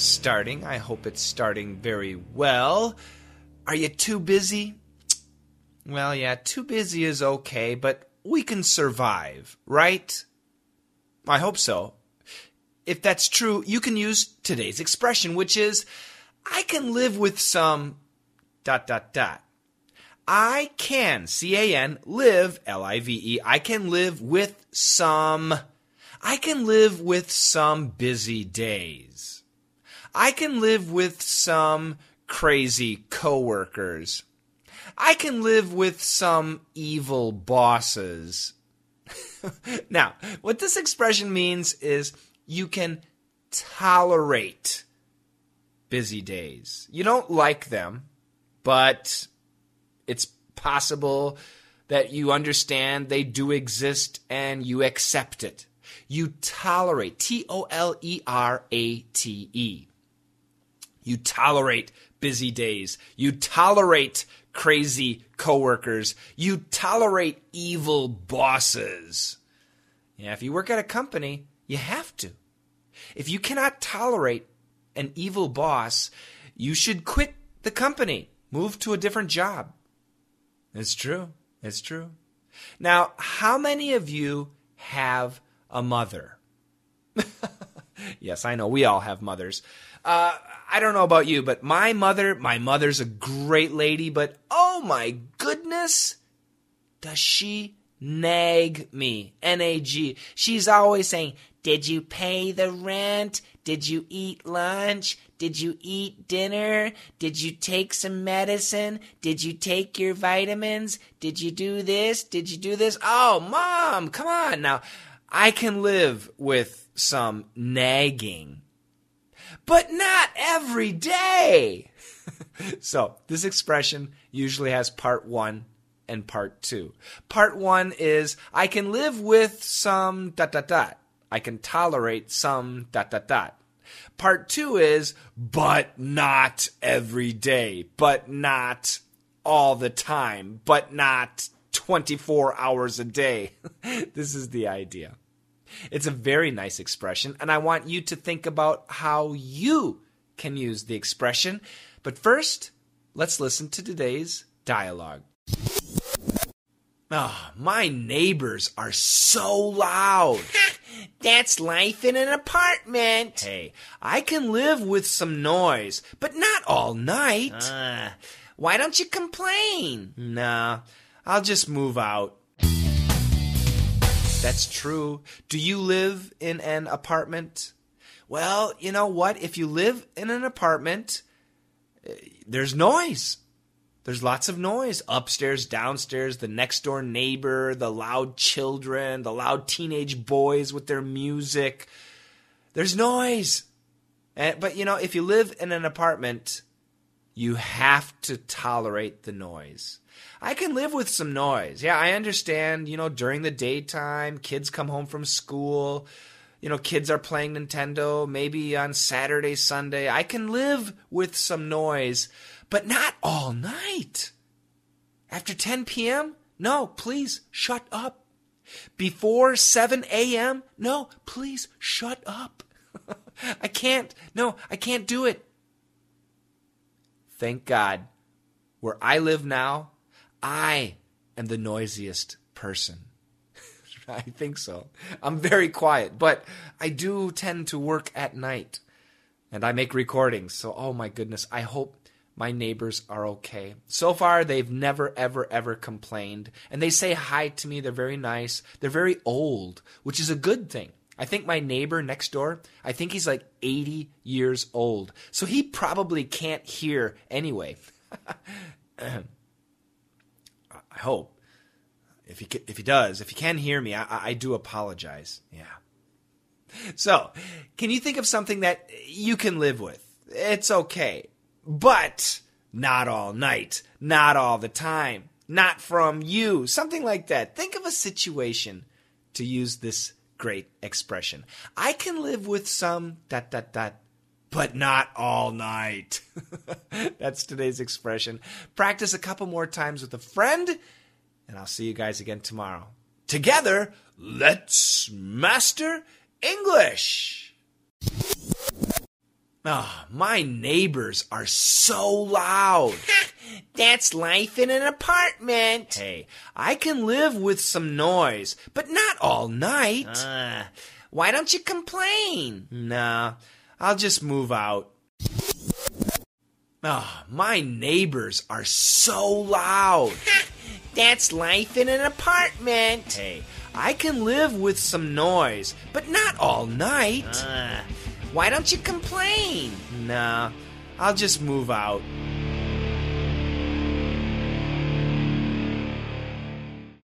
starting? I hope it's starting very well. Are you too busy? Well, yeah, too busy is okay, but we can survive, right? I hope so. If that's true, you can use today's expression, which is I can live with some dot dot dot. I can, C A N, live, L I V E, I can live with some, I can live with some busy days. I can live with some crazy coworkers. I can live with some evil bosses. now, what this expression means is you can tolerate busy days. You don't like them, but it's possible that you understand they do exist and you accept it. You tolerate, T O L E R A T E. You tolerate busy days. You tolerate crazy coworkers. You tolerate evil bosses. Yeah, if you work at a company, you have to. If you cannot tolerate an evil boss, you should quit the company, move to a different job. It's true. It's true. Now, how many of you have a mother? yes, I know we all have mothers. Uh, I don't know about you, but my mother, my mother's a great lady, but oh my goodness, does she nag me? N A G. She's always saying, Did you pay the rent? Did you eat lunch? Did you eat dinner? Did you take some medicine? Did you take your vitamins? Did you do this? Did you do this? Oh, mom, come on now. I can live with some nagging, but not every day. so, this expression usually has part one and part two. Part one is I can live with some dot dot dot. I can tolerate some dot dot dot. Part two is, but not every day, but not all the time, but not 24 hours a day. this is the idea. It's a very nice expression, and I want you to think about how you can use the expression. But first, let's listen to today's dialogue. Ah, oh, my neighbors are so loud. That's life in an apartment. Hey, I can live with some noise, but not all night. Uh, why don't you complain? Nah, I'll just move out. That's true. Do you live in an apartment? Well, you know what? If you live in an apartment, eh, there's noise. There's lots of noise upstairs, downstairs, the next door neighbor, the loud children, the loud teenage boys with their music. There's noise. And, but you know, if you live in an apartment, you have to tolerate the noise. I can live with some noise. Yeah, I understand, you know, during the daytime, kids come home from school, you know, kids are playing Nintendo, maybe on Saturday, Sunday. I can live with some noise but not all night. After 10 p.m., no, please shut up. Before 7 a.m., no, please shut up. I can't, no, I can't do it. Thank God, where I live now, I am the noisiest person. I think so. I'm very quiet, but I do tend to work at night and I make recordings. So, oh my goodness, I hope my neighbors are okay. So far, they've never, ever, ever complained. And they say hi to me. They're very nice. They're very old, which is a good thing. I think my neighbor next door, I think he's like 80 years old. So he probably can't hear anyway. I hope. If he, if he does, if he can hear me, I, I do apologize. Yeah. So, can you think of something that you can live with? It's okay but not all night, not all the time, not from you, something like that. Think of a situation to use this great expression. I can live with some dot dot dot, but not all night. That's today's expression. Practice a couple more times with a friend, and I'll see you guys again tomorrow. Together, let's master English. Ah, my neighbors are so loud. That's life in an apartment. Hey, I can live with some noise, but not all night. Uh, why don't you complain? Nah, I'll just move out. Ah, my neighbors are so loud. That's life in an apartment. Hey, I can live with some noise, but not all night. Uh, why don't you complain? Nah, I'll just move out.